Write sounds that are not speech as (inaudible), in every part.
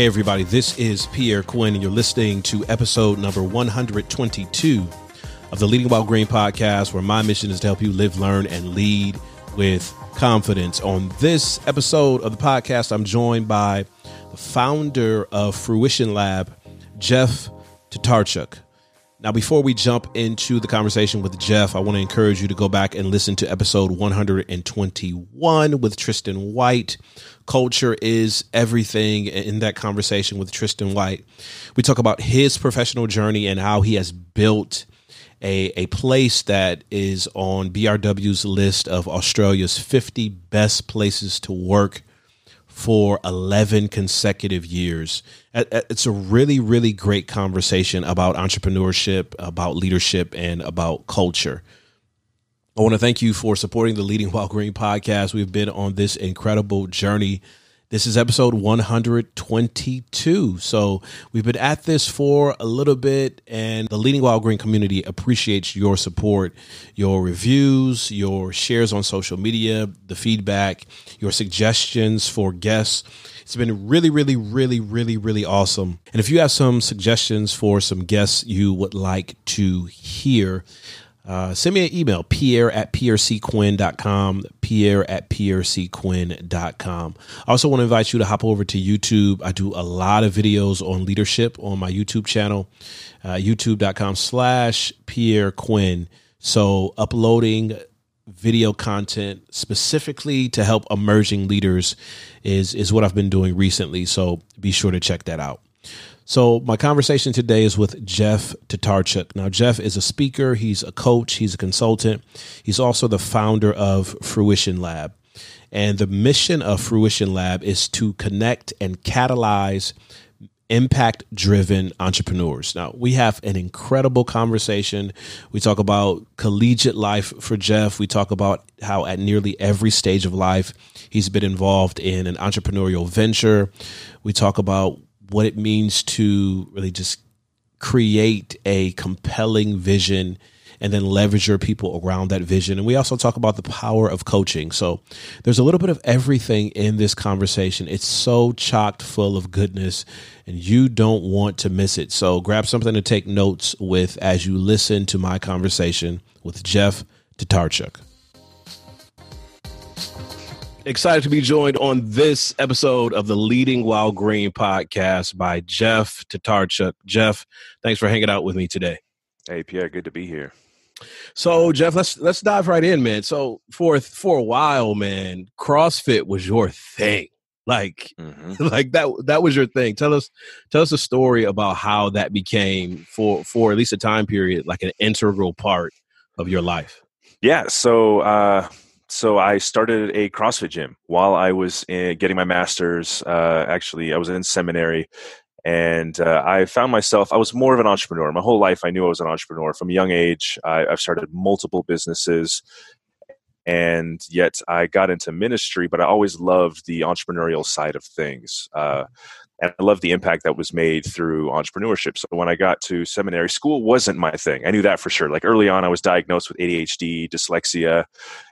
Hey, everybody, this is Pierre Quinn, and you're listening to episode number 122 of the Leading While Green podcast, where my mission is to help you live, learn, and lead with confidence. On this episode of the podcast, I'm joined by the founder of Fruition Lab, Jeff Tatarchuk. Now, before we jump into the conversation with Jeff, I want to encourage you to go back and listen to episode 121 with Tristan White. Culture is everything in that conversation with Tristan White. We talk about his professional journey and how he has built a, a place that is on BRW's list of Australia's 50 best places to work for 11 consecutive years. It's a really, really great conversation about entrepreneurship, about leadership, and about culture. I want to thank you for supporting the Leading While Green podcast. We've been on this incredible journey this is episode 122. So we've been at this for a little bit, and the Leading While Green community appreciates your support, your reviews, your shares on social media, the feedback, your suggestions for guests. It's been really, really, really, really, really awesome. And if you have some suggestions for some guests you would like to hear, uh, send me an email, pierre at pierrequinn.com, pierre at pierrequinn.com. I also want to invite you to hop over to YouTube. I do a lot of videos on leadership on my YouTube channel, uh, youtube.com slash Pierre Quinn. So uploading video content specifically to help emerging leaders is, is what I've been doing recently. So be sure to check that out. So, my conversation today is with Jeff Tatarchuk. Now, Jeff is a speaker, he's a coach, he's a consultant, he's also the founder of Fruition Lab. And the mission of Fruition Lab is to connect and catalyze impact driven entrepreneurs. Now, we have an incredible conversation. We talk about collegiate life for Jeff. We talk about how, at nearly every stage of life, he's been involved in an entrepreneurial venture. We talk about what it means to really just create a compelling vision and then leverage your people around that vision. And we also talk about the power of coaching. So there's a little bit of everything in this conversation. It's so chocked full of goodness, and you don't want to miss it. So grab something to take notes with as you listen to my conversation with Jeff Tatarchuk excited to be joined on this episode of the Leading While Green podcast by Jeff Tatarchuk. Jeff, thanks for hanging out with me today. Hey Pierre, good to be here. So Jeff, let's let's dive right in, man. So for for a while, man, CrossFit was your thing. Like mm-hmm. (laughs) like that that was your thing. Tell us tell us a story about how that became for for at least a time period like an integral part of your life. Yeah, so uh so I started a CrossFit gym while I was in, getting my master's. Uh, actually, I was in seminary, and uh, I found myself. I was more of an entrepreneur. My whole life, I knew I was an entrepreneur from a young age. I, I've started multiple businesses, and yet I got into ministry. But I always loved the entrepreneurial side of things. Uh, and I love the impact that was made through entrepreneurship. So when I got to seminary, school wasn't my thing. I knew that for sure. Like early on, I was diagnosed with ADHD, dyslexia,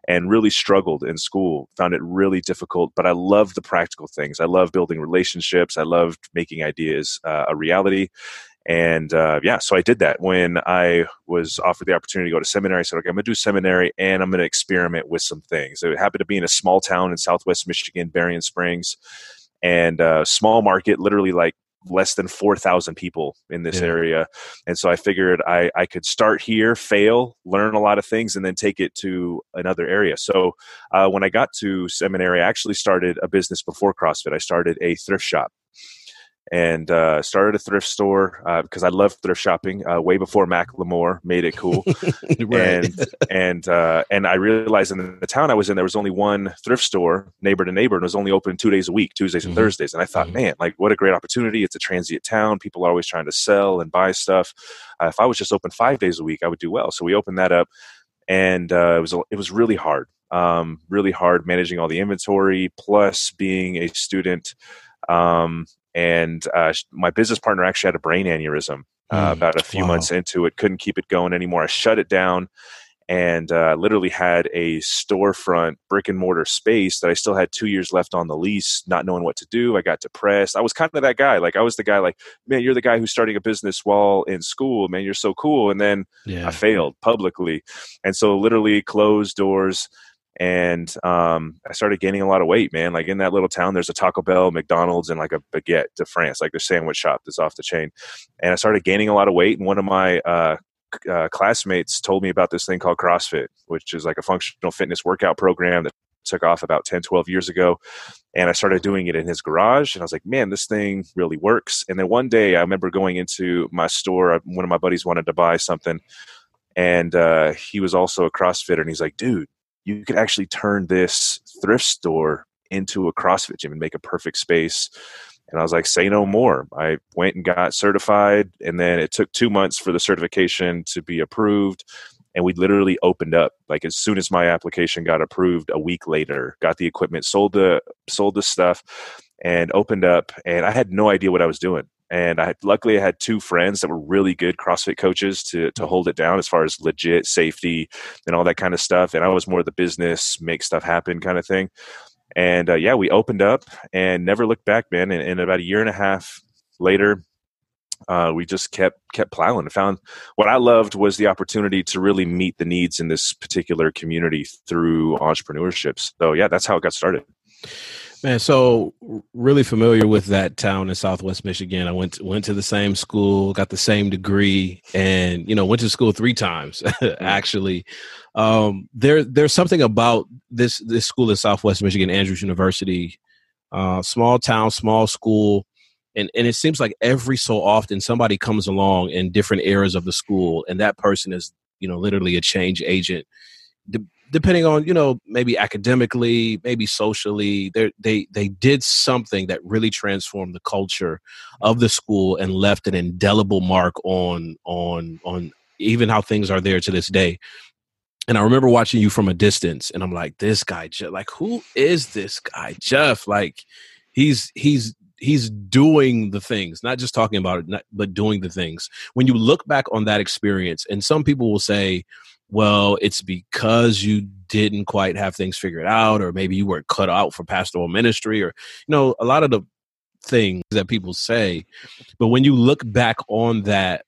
and really struggled in school. Found it really difficult, but I love the practical things. I love building relationships. I loved making ideas uh, a reality. And uh, yeah, so I did that. When I was offered the opportunity to go to seminary, I said, okay, I'm going to do seminary and I'm going to experiment with some things. It happened to be in a small town in southwest Michigan, Berrien Springs and uh, small market, literally like less than 4,000 people in this yeah. area. And so I figured I, I could start here, fail, learn a lot of things, and then take it to another area. So uh, when I got to seminary, I actually started a business before CrossFit. I started a thrift shop and uh, started a thrift store uh, because I love thrift shopping uh, way before Mac Macklemore made it cool. (laughs) right. And and uh, and I realized in the town I was in there was only one thrift store, neighbor to neighbor, and it was only open two days a week, Tuesdays and mm-hmm. Thursdays. And I thought, mm-hmm. man, like what a great opportunity! It's a transient town. People are always trying to sell and buy stuff. Uh, if I was just open five days a week, I would do well. So we opened that up, and uh, it was it was really hard. Um, really hard managing all the inventory, plus being a student. Um, and uh, my business partner actually had a brain aneurysm uh, mm, about a few wow. months into it couldn't keep it going anymore i shut it down and uh, literally had a storefront brick and mortar space that I still had two years left on the lease, not knowing what to do. I got depressed. I was kind of that guy. Like I was the guy, like, man, you're the guy who's starting a business while in school. Man, you're so cool. And then yeah. I failed publicly, and so literally closed doors. And um, I started gaining a lot of weight, man. Like in that little town, there's a Taco Bell, McDonald's, and like a baguette de France, like the sandwich shop that's off the chain. And I started gaining a lot of weight. And one of my uh, uh, classmates told me about this thing called CrossFit, which is like a functional fitness workout program that took off about 10, 12 years ago. And I started doing it in his garage. And I was like, man, this thing really works. And then one day I remember going into my store. One of my buddies wanted to buy something. And uh, he was also a CrossFitter. And he's like, dude, you could actually turn this thrift store into a CrossFit gym and make a perfect space. And I was like, say no more. I went and got certified, and then it took two months for the certification to be approved. And we literally opened up like as soon as my application got approved. A week later, got the equipment, sold the sold the stuff, and opened up. And I had no idea what I was doing. And I luckily I had two friends that were really good CrossFit coaches to to hold it down as far as legit safety and all that kind of stuff. And I was more the business, make stuff happen kind of thing. And uh, yeah, we opened up and never looked back, man. And, and about a year and a half later, uh, we just kept kept plowing. I found what I loved was the opportunity to really meet the needs in this particular community through entrepreneurship. So yeah, that's how it got started. Man, so really familiar with that town in Southwest Michigan. I went to, went to the same school, got the same degree, and you know went to school three times (laughs) mm. actually. Um, there there's something about this this school in Southwest Michigan, Andrews University, uh, small town, small school, and and it seems like every so often somebody comes along in different eras of the school, and that person is you know literally a change agent depending on you know maybe academically maybe socially they they they did something that really transformed the culture of the school and left an indelible mark on on on even how things are there to this day. And i remember watching you from a distance and i'm like this guy jeff like who is this guy? Jeff like he's he's he's doing the things not just talking about it not, but doing the things. When you look back on that experience and some people will say well, it's because you didn't quite have things figured out, or maybe you weren't cut out for pastoral ministry, or, you know, a lot of the things that people say. But when you look back on that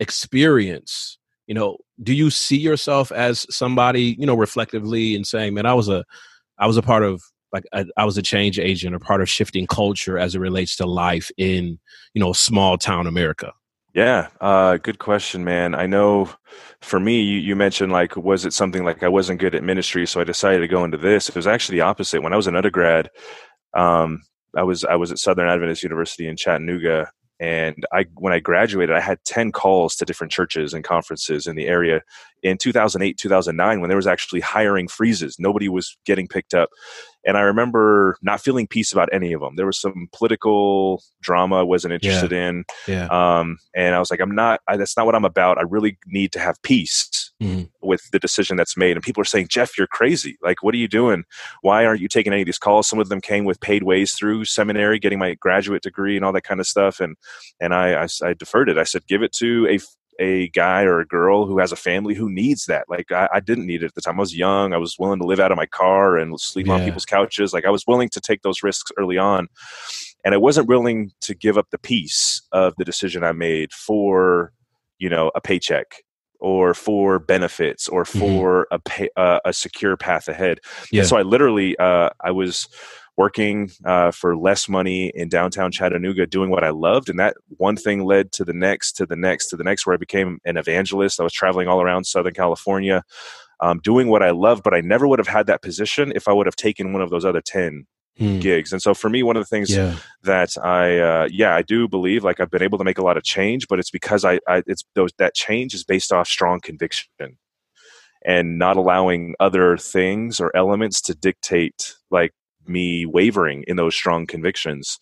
experience, you know, do you see yourself as somebody, you know, reflectively and saying, man, I was a, I was a part of like I, I, was a change agent or part of shifting culture as it relates to life in you know small town america yeah, uh, good question, man. I know for me, you, you, mentioned like, was it something like I wasn't good at ministry, so I decided to go into this. It was actually the opposite. When I was an undergrad, um, I was I was at Southern Adventist University in Chattanooga, and I when I graduated, I had ten calls to different churches and conferences in the area in 2008, 2009, when there was actually hiring freezes. Nobody was getting picked up, and I remember not feeling peace about any of them. There was some political drama I wasn't interested yeah. in. Yeah. Um, and I was like, I'm not, I, that's not what I'm about. I really need to have peace mm-hmm. with the decision that's made. And people are saying, Jeff, you're crazy. Like, what are you doing? Why aren't you taking any of these calls? Some of them came with paid ways through seminary, getting my graduate degree and all that kind of stuff. And, and I, I, I deferred it. I said, give it to a a guy or a girl who has a family who needs that. Like I, I, didn't need it at the time. I was young. I was willing to live out of my car and sleep yeah. on people's couches. Like I was willing to take those risks early on. And I wasn't willing to give up the peace of the decision I made for, you know, a paycheck or for benefits or mm-hmm. for mm-hmm. a pay, uh, a secure path ahead. Yeah. And so I literally, uh, I was working uh, for less money in downtown Chattanooga, doing what I loved. And that one thing led to the next, to the next, to the next, where I became an evangelist. I was traveling all around Southern California, um, doing what I loved, but I never would have had that position if I would have taken one of those other 10 Hmm. gigs. And so for me, one of the things yeah. that I, uh, yeah, I do believe like I've been able to make a lot of change, but it's because I, I it's those, that change is based off strong conviction and not allowing other things or elements to dictate like me wavering in those strong convictions.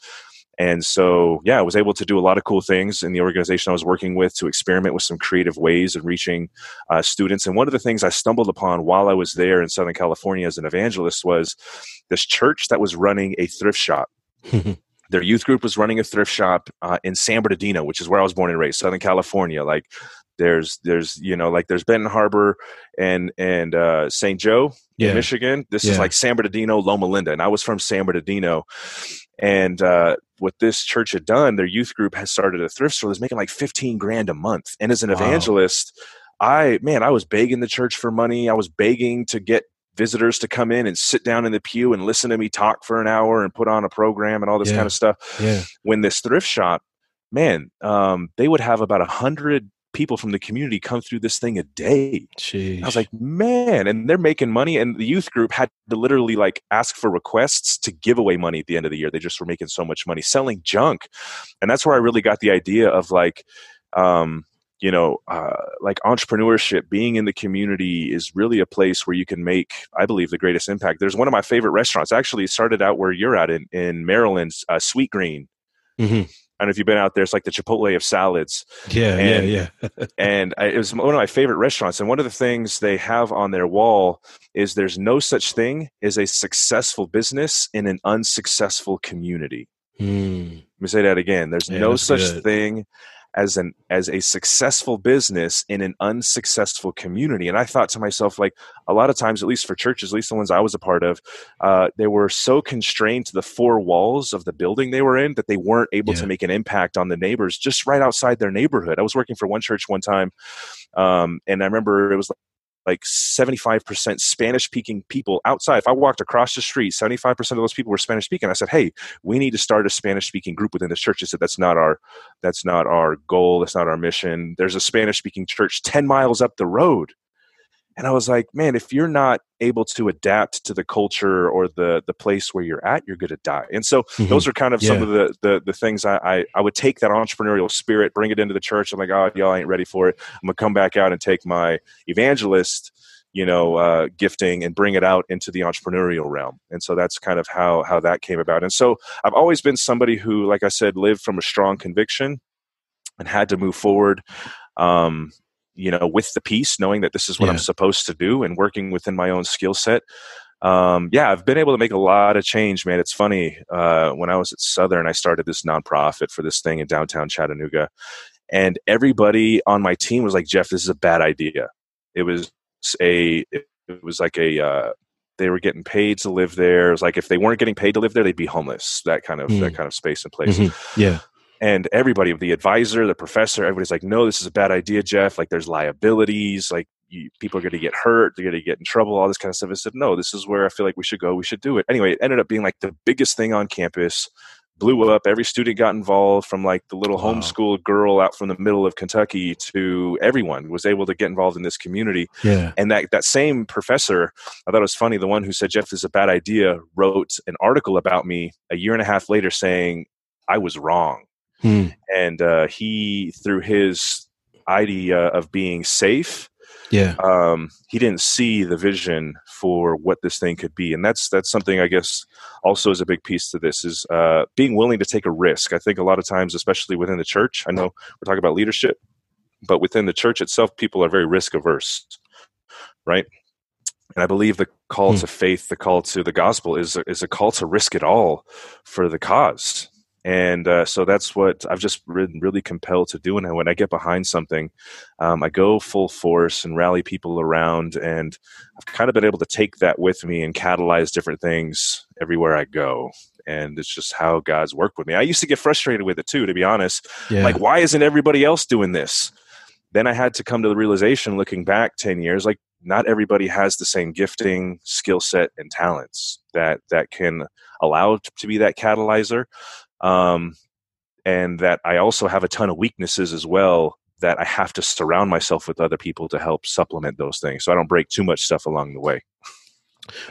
And so, yeah, I was able to do a lot of cool things in the organization I was working with to experiment with some creative ways of reaching uh, students. And one of the things I stumbled upon while I was there in Southern California as an evangelist was this church that was running a thrift shop. (laughs) Their youth group was running a thrift shop uh, in San Bernardino, which is where I was born and raised, Southern California. Like there's there's you know like there's benton harbor and and uh, st joe Yeah. in michigan this Yeah. is like san bernardino loma linda and i was from san bernardino and uh, what this church had done their youth group has started a thrift store that's making like 15 grand a month and as an Wow. evangelist i man i was begging the church for money i was begging to get visitors to come in and sit down in the pew and listen to me talk for an hour and put on a program and all this Yeah. kind of stuff Yeah. when this thrift shop, man, um, they would have about a hundred people from the community come through this thing a day. Jeez. I was like, man, and they're making money. And the youth group had to literally like ask for requests to give away money at the end of the year. They just were making so much money selling junk, and that's where I really got the idea of like, um, you know, uh, like entrepreneurship, being in the community is really a place where you can make, I believe, the greatest impact. There's one of my favorite restaurants. Actually, it started out where you're at in in Maryland, uh, Sweetgreen. Mhm. I don't know if you've been out there. It's like the Chipotle of salads yeah, and- yeah, yeah. (laughs) and I, it was one of my favorite restaurants. And one of the things they have on their wall is there's no such thing as a successful business in an unsuccessful community. Mm. Let me say that again. There's Yeah, no such good. thing as an as a successful business in an unsuccessful community. And I thought to myself, like a lot of times, at least for churches, at least the ones I was a part of, uh, they were so constrained to the four walls of the building they were in that they weren't able Yeah. to make an impact on the neighbors just right outside their neighborhood. I was working for one church one time, um, and I remember it was like 75% Spanish speaking people outside. If I walked across the street, 75% of those people were Spanish speaking. I said, Hey, we need to start a Spanish speaking group within this church. They said, That's not our, that's not our goal. That's not our mission. There's a Spanish speaking church 10 miles up the road. And I was like, man, if you're not able to adapt to the culture or the the place where you're at, you're going to die. And so Mhm. those are kind of some of the, the the things I, I I would take that entrepreneurial spirit, bring it into the church. I'm like, oh, y'all ain't ready for it. I'm gonna come back out and take my evangelist, you know, uh, gifting and bring it out into the entrepreneurial realm. And so that's kind of how how that came about. And so I've always been somebody who, like I said, lived from a strong conviction and had to move forward. Um, you know, with the peace knowing that this is what Yeah. I'm supposed to do and working within my own skill set um, yeah, I've been able to make a lot of change, man. It's funny. Uh, when I was at Southern, I started this nonprofit for this thing in downtown Chattanooga, and everybody on my team was like, "Jeff, this is a bad idea." It was a, it was like a, uh, they were getting paid to live there. It was like if they weren't getting paid to live there, they'd be homeless. That kind of that Mm. kind of space and place Mhm. Yeah. And everybody the advisor the professor everybody's like no this is a bad idea jeff. Like there's liabilities. Like you, people are going to get hurt. They're going to get in trouble all this kind of stuff. I said no this is where i feel like we should go. We should do it. Anyway it ended up being like the biggest thing on campus. Blew up. Every student got involved from like the little Wow. homeschool girl out from the middle of kentucky to everyone was able to get involved in this community. Yeah. and that, that same professor, I thought it was funny, the one who said, Jeff, this is a bad idea, wrote an article about me a year and a half later saying I was wrong. Hmm. And uh, he, through his idea of being safe, Yeah. um, he didn't see the vision for what this thing could be. And that's that's something I guess also is a big piece to this is uh, being willing to take a risk. I think a lot of times, especially within the church, I know we're talking about leadership, but within the church itself, people are very risk averse, right? And I believe the call Hmm. to faith, the call to the gospel, is a, is a call to risk it all for the cause. And uh, so that's what I've just been really compelled to do. And when I get behind something, um, I go full force and rally people around. And I've kind of been able to take that with me and catalyze different things everywhere I go. And it's just how God's worked with me. I used to get frustrated with it too, to be honest. Yeah. Like, why isn't everybody else doing this? Then I had to come to the realization, looking back 10 years, like, not everybody has the same gifting, skill set, and talents that that can allow to be that catalyzer. Um, and that I also have a ton of weaknesses as well that I have to surround myself with other people to help supplement those things, so I don't break too much stuff along the way.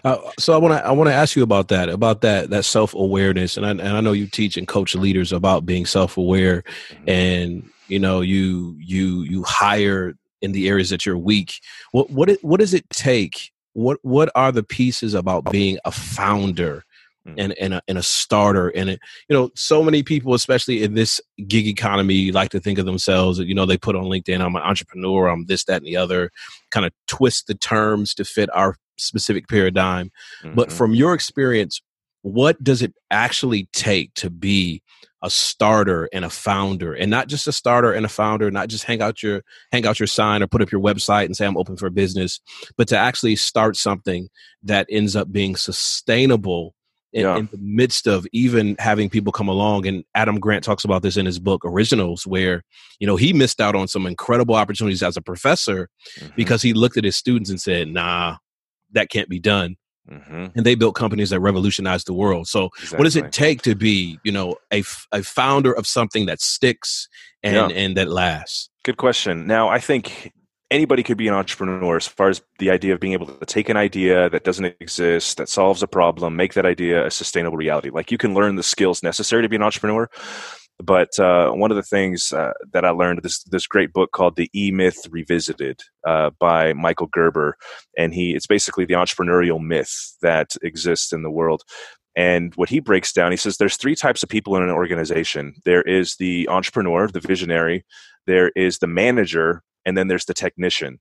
Uh, so I want to I want to ask you about that about that that self awareness, and I, and I know you teach and coach leaders about being self aware, and you know you you you hire in the areas that you're weak. What what it, what does it take? What what are the pieces about being a founder? Mhm. And, and, a, and a starter and it, you know so many people especially in this gig economy like to think of themselves you know they put on linkedin i'm an entrepreneur i'm this that and the other kind of twist the terms to fit our specific paradigm but Mhm. from your experience what does it actually take to be a starter and a founder and not just a starter and a founder not just hang out your hang out your sign or put up your website and say i'm open for business but to actually start something that ends up being sustainable in, yeah. in, the midst of even having people come along and adam grant talks about this in his book originals where you know he missed out on some incredible opportunities as a professor mm-hmm. because he looked at his students and said nah that can't be done Mm-hmm. and they built companies that revolutionized the world. So, exactly. what does it take to be, you know, a, a founder of something that sticks and yeah. and that lasts? Good question. Now, I think anybody could be an entrepreneur as far as the idea of being able to take an idea that doesn't exist, that solves a problem, make that idea a sustainable reality. Like you can learn the skills necessary to be an entrepreneur, but uh, one of the things uh, that I learned this this great book called The E Myth Revisited uh, by Michael Gerber, and he it's basically the entrepreneurial myth that exists in the world. And what he breaks down, he says there's three types of people in an organization. There is the entrepreneur, the visionary. There is the manager, and then there's the technician.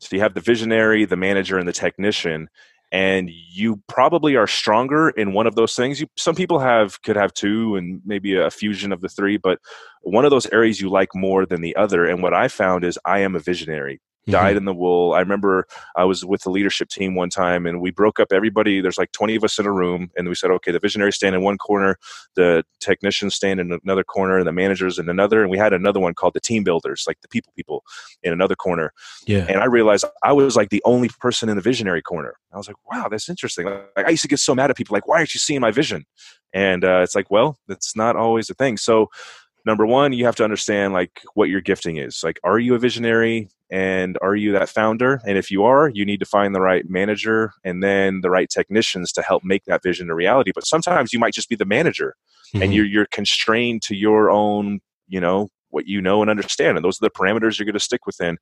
So you have the visionary, the manager, and the technician and you probably are stronger in one of those things. You, some people have could have two and maybe a fusion of the three, but one of those areas you like more than the other. And what I found is I am a visionary dyed mm-hmm. in the wool. I remember I was with the leadership team one time and we broke up everybody. There's like 20 of us in a room and we said, okay, the visionaries stand in one corner, the technicians stand in another corner, and the managers in another. And we had another one called the team builders, like the people people in another corner. Yeah. And I realized I was like the only person in the visionary corner. I was like, wow, that's interesting. Like I used to get so mad at people, like, why aren't you seeing my vision? And uh, it's like, well, that's not always a thing. So number one you have to understand like what your gifting is. Like are you a visionary? And are you that founder? And if you are you need to find the right manager and then the right technicians to help make that vision a reality. But sometimes you might just be the manager mm-hmm. and you're you're constrained to your own you know what you know and understand. And those are the parameters you're going to stick within.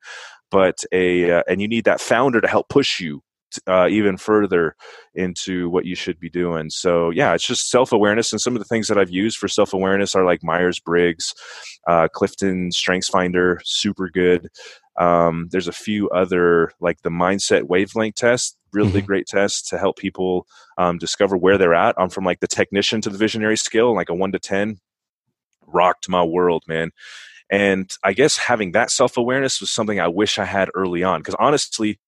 But a uh, and you need that founder to help push you uh, even further into what you should be doing. So yeah, it's just self awareness, and some of the things that I've used for self awareness are like Myers Briggs, uh, Clifton Strengths Finder, super good. Um, there's a few other like the mindset wavelength test, really mm-hmm. great test to help people um, discover where they're at. I'm from like the technician to the visionary skill, like a one to ten, rocked my world, man. And I guess having that self awareness was something I wish I had early on. Because honestly,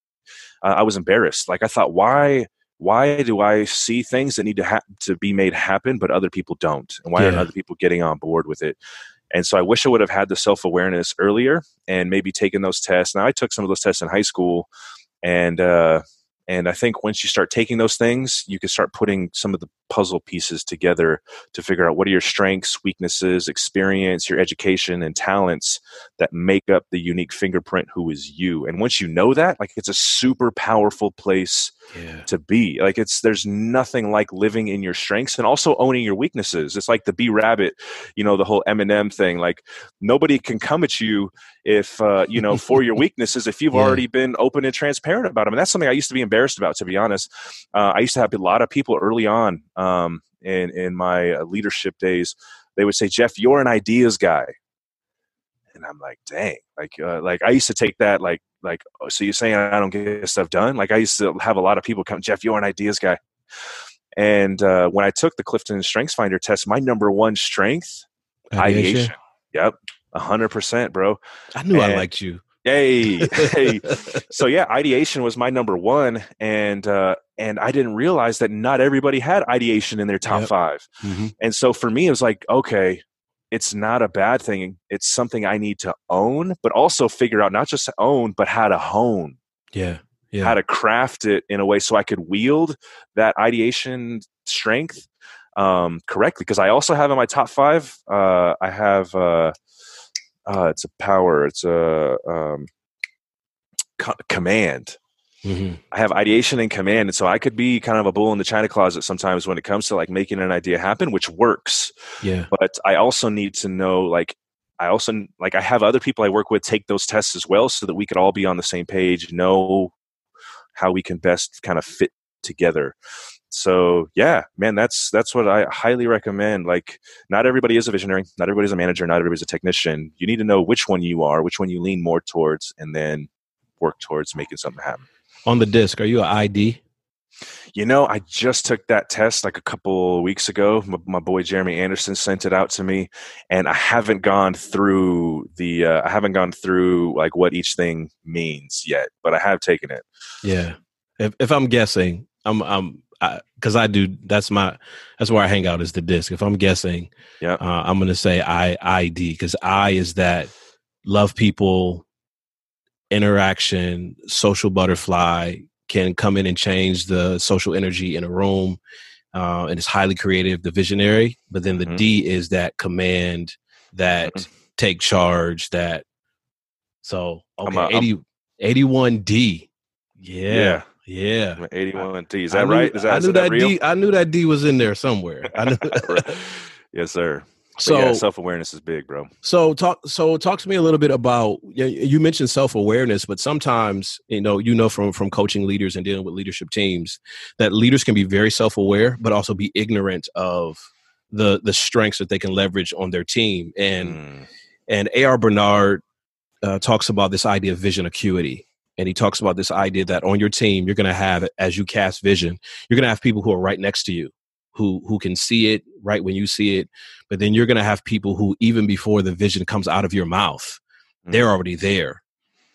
uh, I was embarrassed. Like I thought, why why do I see things that need to ha- to be made happen, but other people don't, and why yeah. aren't other people getting on board with it? And so I wish I would have had the self awareness earlier and maybe taken those tests. Now I took some of those tests in high school, and uh, and I think once you start taking those things, you can start putting some of the puzzle pieces together to figure out what are your strengths, weaknesses, experience, your education, and talents that make up the unique fingerprint who is you. And once you know that, like it's a super powerful place yeah. to be. Like it's there's nothing like living in your strengths and also owning your weaknesses. It's like the B rabbit, you know, the whole Eminem thing. Like nobody can come at you if uh, you know for your (laughs) weaknesses if you've yeah. already been open and transparent about them. And that's something I used to be embarrassed about, to be honest. Uh, I used to have a lot of people early on um, in in my uh, leadership days. They would say, "Jeff, you're an ideas guy," and I'm like, "Dang!" Like, uh, like I used to take that like like oh, so you're saying I don't get stuff done? Like I used to have a lot of people come, "Jeff, you're an ideas guy." And uh, when I took the Clifton Strengths Finder test, my number one strength, ideation. ideation. Yep, hundred percent, bro. I knew and, I liked you. Hey, (laughs) hey. so yeah, ideation was my number one, and uh, and I didn't realize that not everybody had ideation in their top yep. 5 mm-hmm. And so for me, it was like, okay, it's not a bad thing. It's something I need to own, but also figure out not just to own, but how to hone. Yeah. Yeah. How to craft it in a way so I could wield that ideation strength um, correctly. Because I also have in my top five, uh, I have uh, uh, it's a power, it's a um, co- command. Mm-hmm. I have ideation and command, and so I could be kind of a bull in the china closet sometimes when it comes to like making an idea happen, which works. Yeah. But I also need to know, like, I also like I have other people I work with take those tests as well, so that we could all be on the same page, know how we can best kind of fit together so yeah man that's that's what i highly recommend like not everybody is a visionary not everybody's a manager not everybody's a technician you need to know which one you are which one you lean more towards and then work towards making something happen on the disc are you an id You know, I just took that test like a couple weeks ago. My, my, boy Jeremy Anderson sent it out to me, and I haven't gone through the. Uh, I haven't gone through like what each thing means yet, but I have taken it. Yeah, if if I'm guessing, I'm I'm because I, I, do. That's my. That's where I hang out is the disc. If I'm guessing, yeah, uh, I'm gonna say I ID because I is that love people, interaction, social butterfly can come in and change the social energy in a room, uh, and it's highly creative. The visionary, but then the mm-hmm. D is that command, that mm-hmm. take charge, that. So okay, I'm a, 80, 81D. Yeah. yeah. Yeah, eighty-one T. Is that knew, right? Is that, I knew that, that D. I knew that D was in there somewhere. I knew. (laughs) yes, sir. so yeah, self-awareness is big, bro. So talk. So talk to me a little bit about. You mentioned self-awareness, but sometimes you know you know from from coaching leaders and dealing with leadership teams that leaders can be very self-aware, but also be ignorant of the the strengths that they can leverage on their team. And mm. and A.R. Bernard uh, talks about this idea of vision acuity and he talks about this idea that on your team you're going to have as you cast vision you're going to have people who are right next to you who who can see it right when you see it but then you're going to have people who even before the vision comes out of your mouth mm. they're already there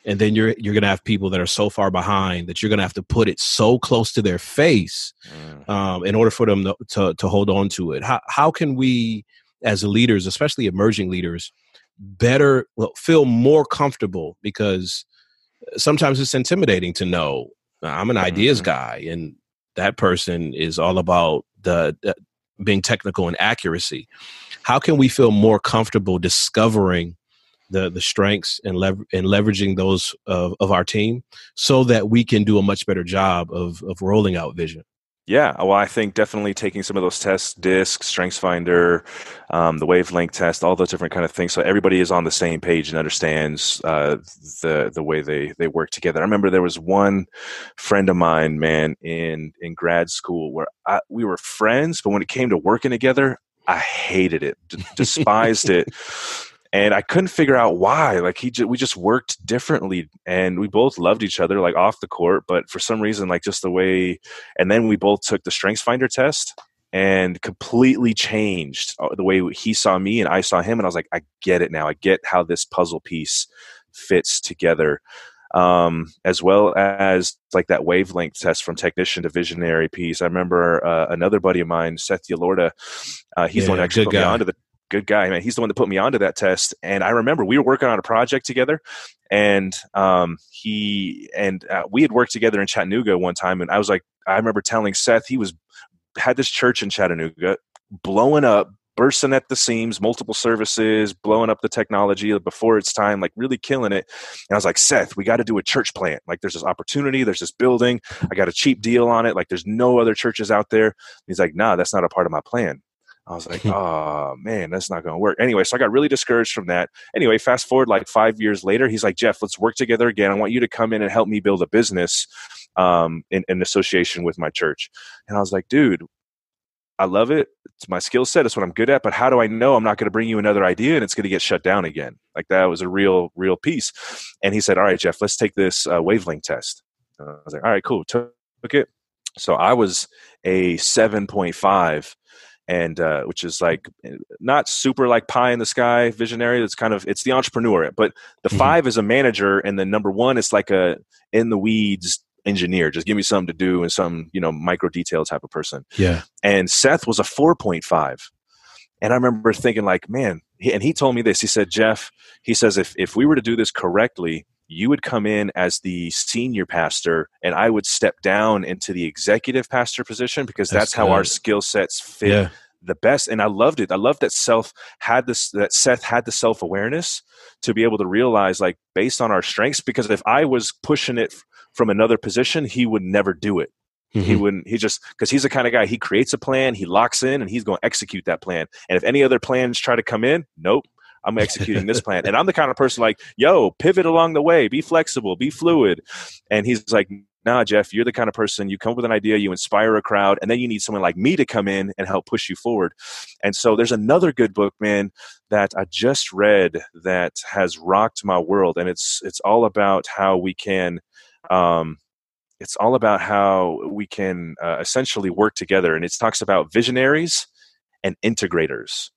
and then you're you're going to have people that are so far behind that you're going to have to put it so close to their face mm. um, in order for them to, to, to hold on to it how how can we as leaders especially emerging leaders better well, feel more comfortable because sometimes it's intimidating to know I'm an ideas mm-hmm. guy and that person is all about the, the being technical and accuracy. How can we feel more comfortable discovering the the strengths and lever- and leveraging those of, of our team so that we can do a much better job of of rolling out vision? Yeah, well, I think definitely taking some of those tests, DISC, StrengthsFinder, um, the wavelength test, all those different kind of things, so everybody is on the same page and understands uh, the the way they they work together. I remember there was one friend of mine, man, in in grad school where I, we were friends, but when it came to working together, I hated it, d- (laughs) despised it and I couldn't figure out why. Like he, we just worked differently, and we both loved each other, like off the court. But for some reason, like just the way, and then we both took the Strengths Finder test, and completely changed uh, the way he saw me and I saw him. And I was like, I get it now. I get how this puzzle piece fits together. Um, as well as like that wavelength test from technician to visionary piece. I remember uh, another buddy of mine, Seth Yalorda, uh, he's yeah, the one that actually put guy. me onto the good guy, man. He's the one that put me onto that test. And I remember we were working on a project together, and um, he and uh, we had worked together in Chattanooga one time. And I was like, I remember telling Seth he was had this church in Chattanooga blowing up, bursting at the seams, multiple services, blowing up the technology before its time, like really killing it. And I was like, Seth, we got to do a church plant. Like, there's this opportunity, there's this building. I got a cheap deal on it. Like, there's no other churches out there. He's like, Nah, that's not a part of my plan. I was like, (laughs) oh man, that's not going to work. Anyway, so I got really discouraged from that. Anyway, fast forward like five years later, he's like, Jeff, let's work together again. I want you to come in and help me build a business um, in, in association with my church. And I was like, dude, I love it. It's my skill set. It's what I'm good at. But how do I know I'm not going to bring you another idea and it's going to get shut down again? Like that was a real, real piece. And he said, all right, Jeff, let's take this uh, wavelength test. I was like, all right, cool. Took it. So I was a 7.5 and uh, which is like not super like pie in the sky visionary. It's kind of it's the entrepreneur, but the mm-hmm. five is a manager, and the number one is like a in the weeds engineer. Just give me something to do and some you know micro detail type of person. Yeah. And Seth was a four point five, and I remember thinking like, man, and he told me this. He said, Jeff, he says if if we were to do this correctly, you would come in as the senior pastor and I would step down into the executive pastor position because that's, that's how our skill sets fit yeah. The best. And I loved it. I loved that self had this, that Seth had the self awareness to be able to realize like based on our strengths, because if I was pushing it from another position, he would never do it. Mm-hmm. He wouldn't, he just, because he's the kind of guy, he creates a plan, he locks in, and he's going to execute that plan. And if any other plans try to come in, nope, I'm executing this plan. And I'm the kind of person like, yo, pivot along the way, be flexible, be fluid. And he's like, nah, Jeff, you're the kind of person you come up with an idea, you inspire a crowd, and then you need someone like me to come in and help push you forward. And so there's another good book, man, that I just read that has rocked my world. And it's it's all about how we can um it's all about how we can uh, essentially work together and it talks about visionaries and integrators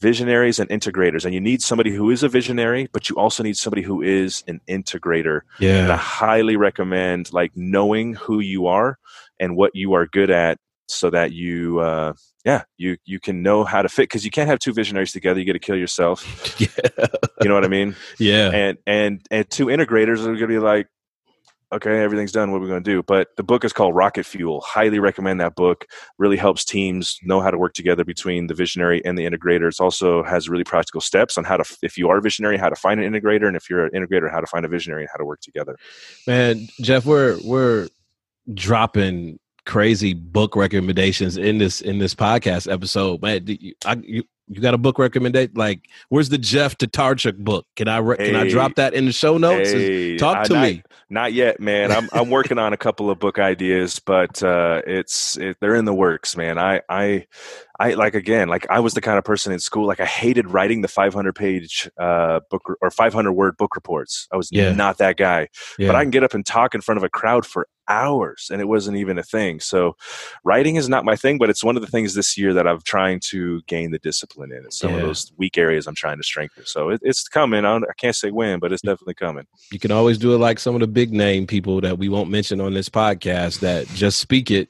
visionaries and integrators. And you need somebody who is a visionary but you also need somebody who is an integrator. Yeah. And i highly recommend like knowing who you are and what you are good at so that you uh yeah you you can know how to fit because you can't have two visionaries together. You get to kill yourself. (laughs) Yeah. You know what i mean? Yeah. And and and two integrators are gonna be like okay, everything's done. What are we going to do? But the book is called Rocket Fuel. Highly recommend that book. Really helps teams know how to work together between the visionary and the integrator. It also has really practical steps on how to, if you are visionary, how to find an integrator, and if you're an integrator, how to find a visionary and how to work together. Man, Jeff, we're we're dropping crazy book recommendations in this in this podcast episode. Man, you, I, you, you got a book recommendation? Like, where's the Jeff Tatarchuk book? Can I re- hey, can I drop that in the show notes? Hey, Talk to I, me. Not, not, yet, man. I'm I'm working on a couple of book ideas, but uh, it's it, they're in the works, man. I I I like again, like I was the kind of person in school, like I hated writing the 500 page uh, book or 500 word book reports. I was yeah. not that guy, yeah. but I can get up and talk in front of a crowd for hours and it wasn't even a thing. So writing is not my thing, but it's one of the things this year that I'm trying to gain the discipline in. It's some yeah. of those weak areas I'm trying to strengthen. So it, it's coming. I, I, can't say when, but it's definitely coming. You can always do it like some of the big name people that we won't mention on this podcast that just speak it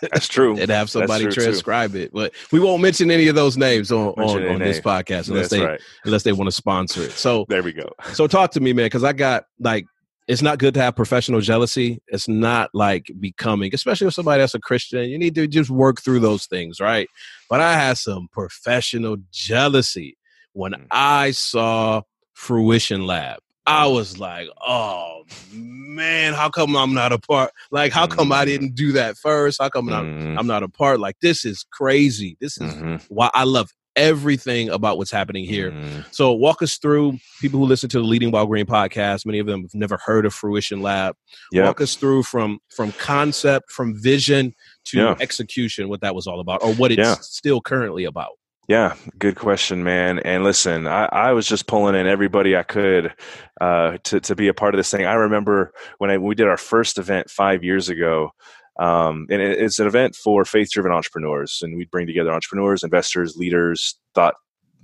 that's true. (laughs) and have somebody transcribe too. it. But we won't mention any of those names on, on, on this podcast unless That's they right. unless they want to sponsor it. So there we go. so talk to me, man, because I got like it's not good to have professional jealousy. It's not like becoming, especially with somebody that's a Christian. You need to just work through those things, right? But I had some professional jealousy when mm. I saw Fruition Lab. I was like, oh man, how come I'm not a part? Like, how come I mm-hmm. didn't do that first? How come mm-hmm. I'm, I'm not a part? Like, this is crazy. This is mm-hmm. why I love everything about what's happening here. Mm-hmm. So, walk us through people who listen to the Leading While Green podcast. Many of them have never heard of Fruition Lab. Yep. Walk us through from from concept, from vision to yeah. execution, what that was all about, or what it's yeah. still currently about. Yeah, good question, man. And listen, I, I, was just pulling in everybody I could uh, to to be a part of this thing. I remember when I, we did our first event five years ago, um, and it, it's an event for faith-driven entrepreneurs, and we bring together entrepreneurs, investors, leaders, thought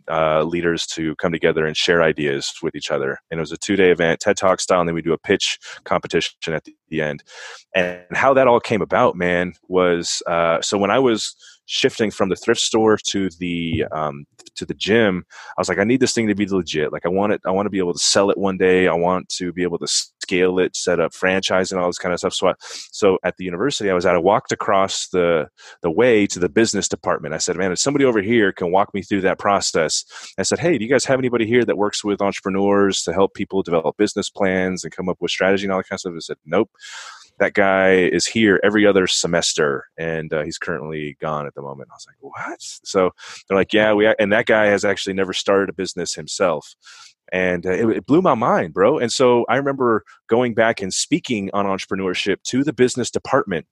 uh, leaders to come together and share ideas with each other. And it was a two day event, TED Talk style, and then we do a pitch competition at the, the end. And how that all came about, man, was uh, so when I was shifting from the thrift store to the um, to the gym, I was like, I need this thing to be legit. Like, I want it. I want to be able to sell it one day. I want to be able to scale it, set up franchise, and all this kind of stuff. So, I, so at the university, I was at. I walked across the the way to the business department. I said, "Man, if somebody over here can walk me through that process," I said, "Hey, do you guys have anybody here that works with entrepreneurs to help people develop business plans and come up with strategy and all that kind of stuff?" I said, "Nope." that guy is here every other semester and uh, he's currently gone at the moment. I was like, what? So they're like, yeah, we, and that guy has actually never started a business himself. And uh, it, it, blew my mind, bro. And so I remember going back and speaking on entrepreneurship to the business department.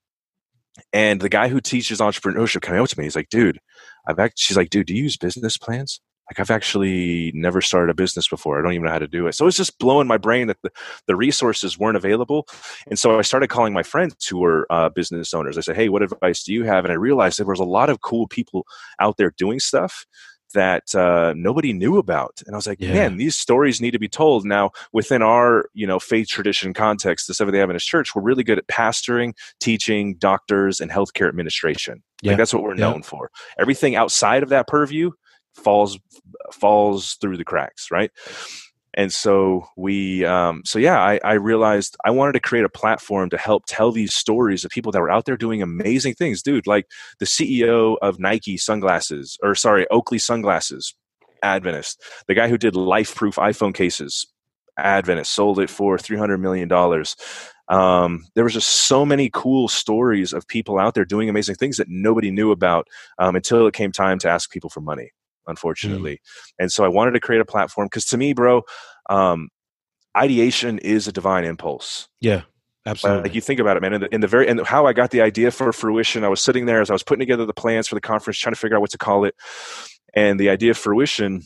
And the guy who teaches entrepreneurship came out to me. He's like, dude, I've actually, she's like, dude, do you use business plans? like I've actually never started a business before. I don't even know how to do it. So it's just blowing my brain that the, the resources weren't available. And so I started calling my friends who were uh, business owners. I said, Hey, what advice do you have? And I realized there was a lot of cool people out there doing stuff that uh, nobody knew about. And I was like, yeah. man, these stories need to be told. Now, within our, you know, faith tradition context, the Seventh-day Adventist Church, we're really good at pastoring, teaching, doctors, and healthcare administration. Yeah. Like that's what we're yeah. known for. Everything outside of that purview, falls falls through the cracks right and so we um, so yeah I, I, realized i wanted to create a platform to help tell these stories of people that were out there doing amazing things dude like the ceo of nike sunglasses or sorry oakley sunglasses adventist the guy who did LifeProof iphone cases adventist sold it for 300 million dollars um, there was just so many cool stories of people out there doing amazing things that nobody knew about um, until it came time to ask people for money. Unfortunately. Mm. And so I wanted to create a platform because to me, bro, um, ideation is a divine impulse. Yeah. Absolutely. Like you think about it, man. In the, in the very and how I got the idea for fruition, I was sitting there as I was putting together the plans for the conference, trying to figure out what to call it. And the idea of fruition,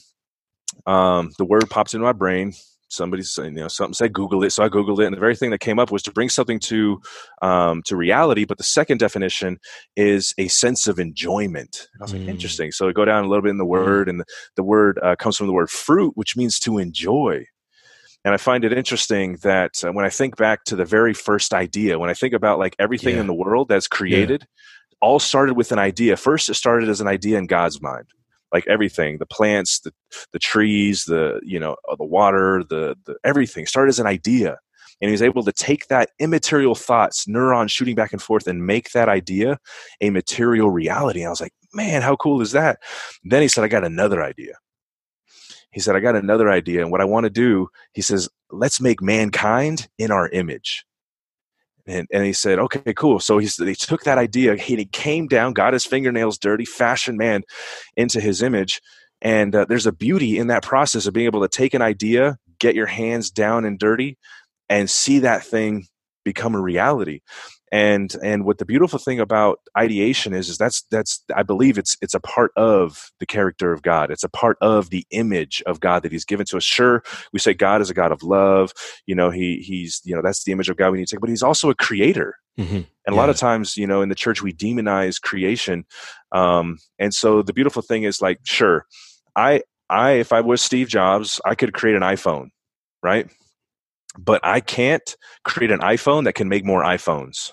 um, the word popped into my brain. Somebody's you know something said google it so i googled it and the very thing that came up was to bring something to um, to reality but the second definition is a sense of enjoyment and i was like mm. interesting so I go down a little bit in the mm. word and the, the word uh, comes from the word fruit which means to enjoy and i find it interesting that uh, when i think back to the very first idea when i think about like everything yeah. in the world that's created yeah. all started with an idea first it started as an idea in god's mind like everything the plants the, the trees the you know uh, the water the, the everything started as an idea. And he was able to take that immaterial thoughts neurons shooting back and forth and make that idea a material reality. And i was like man how cool is that? Then he said i got another idea. He said i got another idea and what i want to do he says let's make mankind in our image and, and he said, okay, cool. So he, he took that idea, he, he came down, got his fingernails dirty, fashioned man into his image. And uh, there's a beauty in that process of being able to take an idea, get your hands down and dirty, and see that thing become a reality and and what the beautiful thing about ideation is is that's that's i believe it's it's a part of the character of god. It's a part of the image of god that he's given to us. Sure we say god is a god of love. You know he he's you know that's the image of god we need to take but he's also a creator. Mm-hmm. and a lot of times you know in the church we demonize creation. Um and so the beautiful thing is like sure i i if i was steve jobs i could create an iphone right? But I can't create an iPhone that can make more iPhones.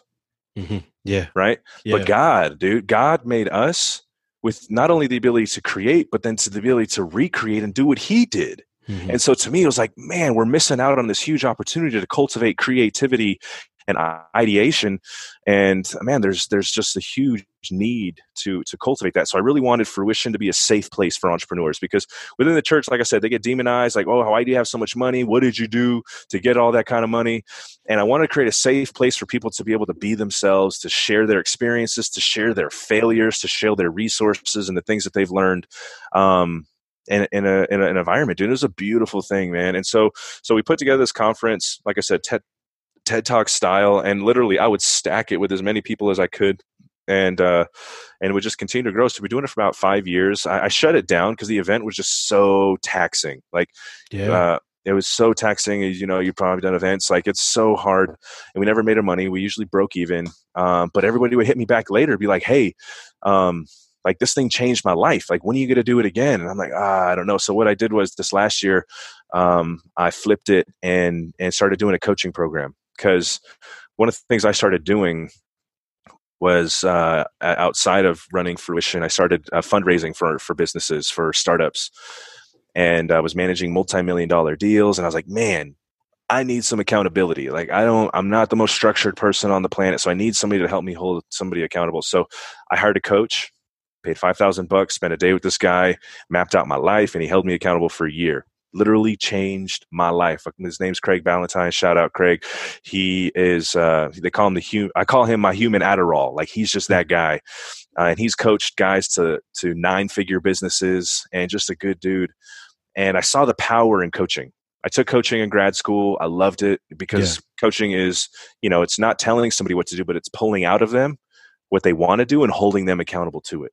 Mm-hmm. Yeah. Right. Yeah. But God, dude, God made us with not only the ability to create, but then to the ability to recreate and do what He did. Mm-hmm. And so to me, it was like, man, we're missing out on this huge opportunity to cultivate creativity and ideation and man there's there's just a huge need to to cultivate that so i really wanted fruition to be a safe place for entrepreneurs because within the church like i said they get demonized like oh why do you have so much money what did you do to get all that kind of money and i wanted to create a safe place for people to be able to be themselves to share their experiences to share their failures to share their resources and the things that they've learned um, in, in, a, in, an environment, dude. It was a beautiful thing, man. And so, so we put together this conference, like I said, TED, TED Talk style, and literally I would stack it with as many people as I could, and uh, and it would just continue to grow. So we're doing it for about five years. I, I shut it down because the event was just so taxing. Like, yeah. Uh, it was so taxing. You know, you've probably done events. Like it's so hard, and we never made our money. We usually broke even. Um, but everybody would hit me back later, be like, "Hey, um, like this thing changed my life. Like when are you going to do it again?" And I'm like, ah, I don't know. So what I did was this last year, um, I flipped it and and started doing a coaching program because one of the things I started doing was uh, outside of running fruition, I started uh, fundraising for for businesses for startups, and I was managing multi million dollar deals. And I was like, man, I need some accountability. Like I don't, I'm not the most structured person on the planet, so I need somebody to help me hold somebody accountable. So I hired a coach, paid five thousand bucks, spent a day with this guy, mapped out my life, and he held me accountable for a year literally changed my life. His name's Craig Ballantyne. Shout out Craig. He is uh, they call him the human. I call him my human Adderall. Like he's just that guy, uh, and he's coached guys to to nine figure businesses and just a good dude. And I saw the power in coaching. I took coaching in grad school. I loved it because yeah. coaching is, you know, it's not telling somebody what to do, but it's pulling out of them what they want to do and holding them accountable to it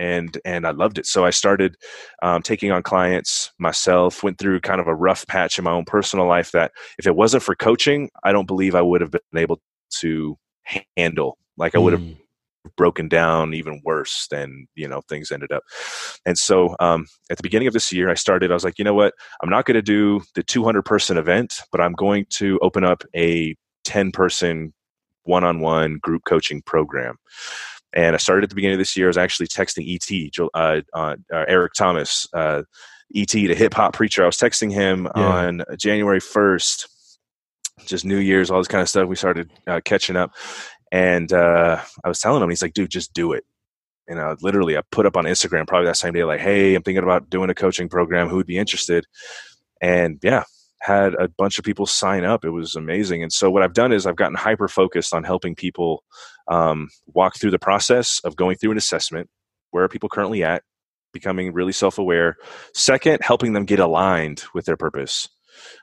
and and I loved it. So I started um, taking on clients myself. Went through kind of a rough patch in my own personal life that if it wasn't for coaching, I don't believe I would have been able to handle. Like I would have mm. broken down even worse than you know things ended up. And so um, at the beginning of this year, I started. I was like, you know what? I'm not going to do the 200 person event, but I'm going to open up a 10 person one-on-one group coaching program and I started at the beginning of this year. I was actually texting ET, uh, uh, Eric Thomas, uh, ET, the hip hop preacher. I was texting him yeah. on January 1st, just New Year's, all this kind of stuff. We started uh, catching up. And uh, I was telling him, he's like, dude, just do it. You know, literally, I put up on Instagram probably that same day, like, hey, I'm thinking about doing a coaching program. Who would be interested? And yeah, had a bunch of people sign up. It was amazing. And so what I've done is I've gotten hyper focused on helping people um, walk through the process of going through an assessment. Where are people currently at? Becoming really self aware. Second, helping them get aligned with their purpose.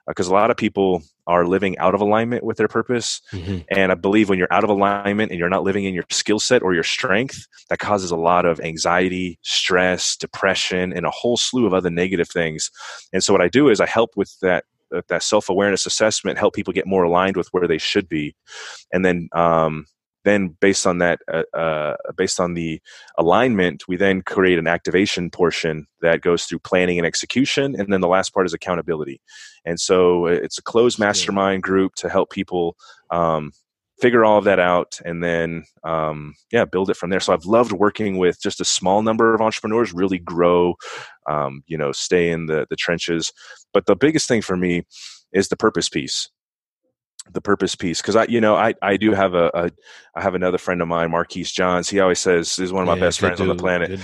Because uh, a lot of people are living out of alignment with their purpose. Mm-hmm. And I believe when you're out of alignment and you're not living in your skill set or your strength, that causes a lot of anxiety, stress, depression, and a whole slew of other negative things. And so what I do is I help with that that self awareness assessment help people get more aligned with where they should be, and then um, then based on that uh, uh, based on the alignment we then create an activation portion that goes through planning and execution and then the last part is accountability. And so uh, it's a closed mastermind group to help people um, figure all of that out and then um, yeah build it from there. So i've loved working with just a small number of entrepreneurs really grow um, you know stay in the the trenches. But the biggest thing for me is the purpose piece. The purpose piece. Because I you know I I do have a, a I have another friend of mine Marquise Johns. He always says is one of my yeah, best friends dude, on the planet.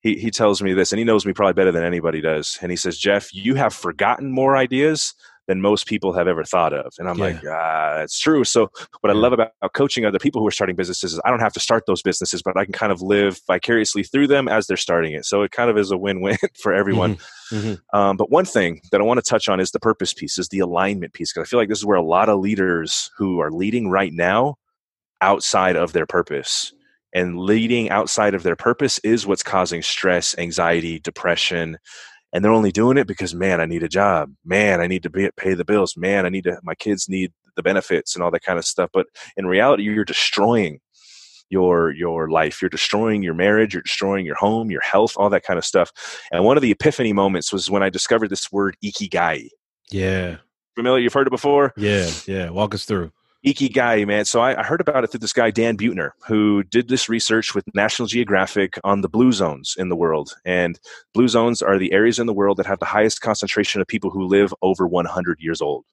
he he tells me this and he knows me probably better than anybody does. And he says Jeff you have forgotten more ideas than most people have ever thought of. And I'm yeah. like, ah, that's true. So what I love about coaching other people who are starting businesses is I don't have to start those businesses, but I can kind of live vicariously through them as they're starting it. So it kind of is a win-win (laughs) for everyone. Mm-hmm. Mm-hmm. Um, but one thing that I want to touch on is the purpose piece, is the alignment piece, because I feel like this is where a lot of leaders who are leading right now outside of their purpose and leading outside of their purpose is what's causing stress, anxiety, depression, and they're only doing it because man i need a job. Man i need to be, pay the bills. Man i need to my kids need the benefits and all that kind of stuff but in reality you're destroying your your life. You're destroying your marriage. You're destroying your home your health all that kind of stuff. And one of the epiphany moments was when i discovered this word ikigai. Yeah. Familiar? You've heard it before? Yeah yeah. Walk us through Ikigai, man. So I, I, heard about it through this guy, Dan Buettner, who did this research with National Geographic on the blue zones in the world. And blue zones are the areas in the world that have the highest concentration of people who live over 100 years old.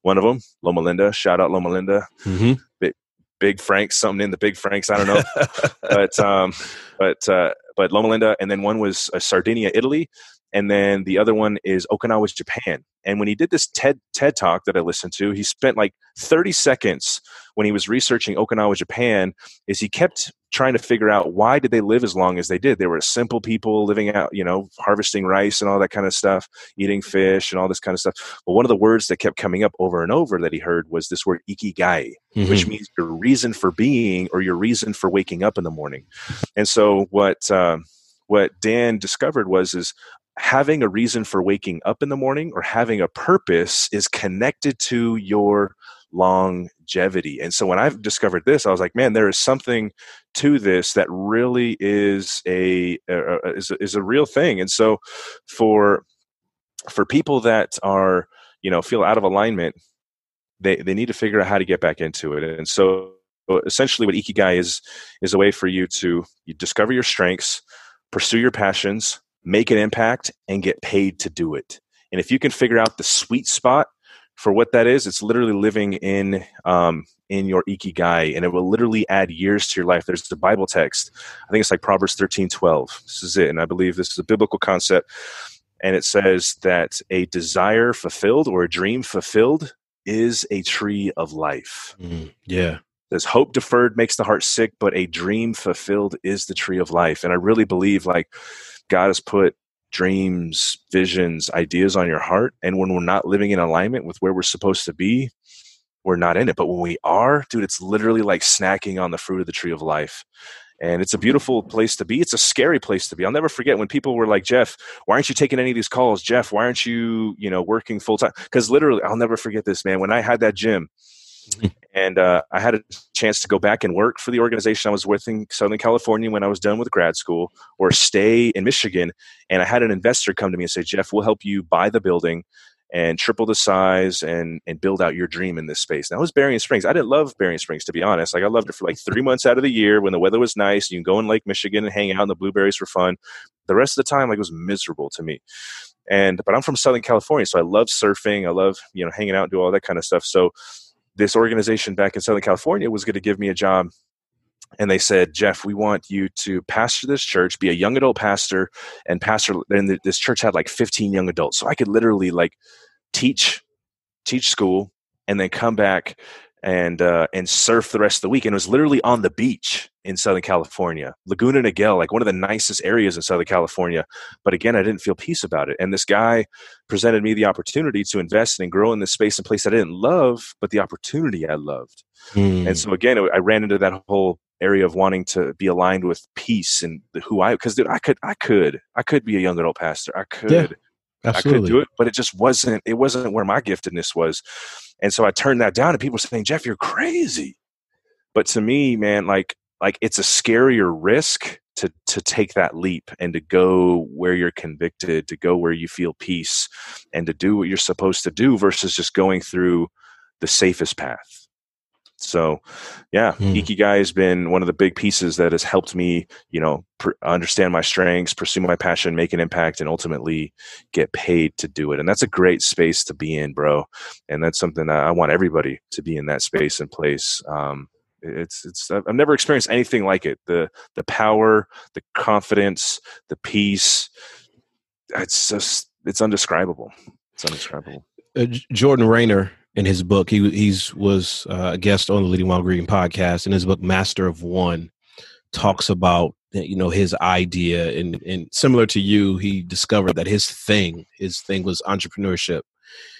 One of them, Loma Linda. Shout out Loma Linda. Mm-hmm. Big, Big Franks, something in the Big Franks. I don't know. (laughs) but, um, but, uh, but Loma Linda. And then one was uh, Sardinia, Italy and then the other one is Okinawa's Japan. And when he did this TED TED talk that I listened to, he spent like 30 seconds when he was researching Okinawa, Japan, is he kept trying to figure out why did they live as long as they did. They were simple people living out, you know, harvesting rice and all that kind of stuff, eating fish and all this kind of stuff. But one of the words that kept coming up over and over that he heard was this word ikigai, mm-hmm. which means your reason for being or your reason for waking up in the morning. And so what. Uh, what Dan discovered was is having a reason for waking up in the morning or having a purpose is connected to your longevity. And so when I've discovered this, I was like, man, there is something to this that really is a, a is a, is a real thing. And so for for people that are you know feel out of alignment, they they need to figure out how to get back into it. And so essentially, what ikigai is is a way for you to you discover your strengths, pursue your passions, make an impact, and get paid to do it. And if you can figure out the sweet spot for what that is, it's literally living in um, in your ikigai, and it will literally add years to your life. There's the Bible text. I think it's like Proverbs thirteen twelve. This is it, and I believe this is a biblical concept. And it says that a desire fulfilled or a dream fulfilled is a tree of life. Mm, yeah. There's hope deferred makes the heart sick, but a dream fulfilled is the tree of life. And I really believe like God has put dreams, visions, ideas on your heart. And when we're not living in alignment with where we're supposed to be, we're not in it. But when we are, dude, it's literally like snacking on the fruit of the tree of life. And it's a beautiful place to be. It's a scary place to be. I'll never forget when people were like, Jeff, why aren't you taking any of these calls? Jeff, why aren't you, you know, working full time? Because literally, I'll never forget this, man. When I had that gym, mm-hmm. And uh, I had a chance to go back and work for the organization I was with in Southern California when I was done with grad school, or stay in Michigan. And I had an investor come to me and say, "Jeff, we'll help you buy the building." and triple the size and and build out your dream in this space. Now it was Berrien Springs. I didn't love Berrien Springs to be honest. Like I loved it for like three months out of the year when the weather was nice. You can go in Lake Michigan and hang out, and the blueberries were fun. The rest of the time, like it was miserable to me. And but I'm from Southern California, so I love surfing. I love you know hanging out and do all that kind of stuff. So this organization back in Southern California was going to give me a job. And they said, Jeff, we want you to pastor this church, be a young adult pastor, and pastor. And this church had like 15 young adults, so I could literally like teach, teach school, and then come back and uh, and surf the rest of the week. And it was literally on the beach in Southern California, Laguna Niguel, like one of the nicest areas in Southern California. But again, I didn't feel peace about it. And this guy presented me the opportunity to invest and grow in this space and place I didn't love, but the opportunity I loved. Mm. And so again, I ran into that whole area of wanting to be aligned with peace and who I because dude, I could I could I could be a young adult pastor. I could. Yeah Absolutely. I could do it, but it just wasn't. It wasn't where my giftedness was, and so I turned that down. And people were saying, "Jeff, you're crazy." But to me, man, like like it's a scarier risk to to take that leap and to go where you're convicted, to go where you feel peace, and to do what you're supposed to do versus just going through the safest path. So, yeah, mm. Ikigai has been one of the big pieces that has helped me, you know, pr- understand my strengths, pursue my passion, make an impact, and ultimately get paid to do it. And that's a great space to be in, bro. And that's something that I want everybody to be in that space and place. Um, it's it's I've never experienced anything like it. The the power, the confidence, the peace. It's just it's undescribable. It's undescribable. Uh, Jordan Raynor in his book, he he's was uh, a guest on the Leading While Green podcast. In his book, Master of One, talks about you know his idea and and similar to you, he discovered that his thing, his thing was entrepreneurship,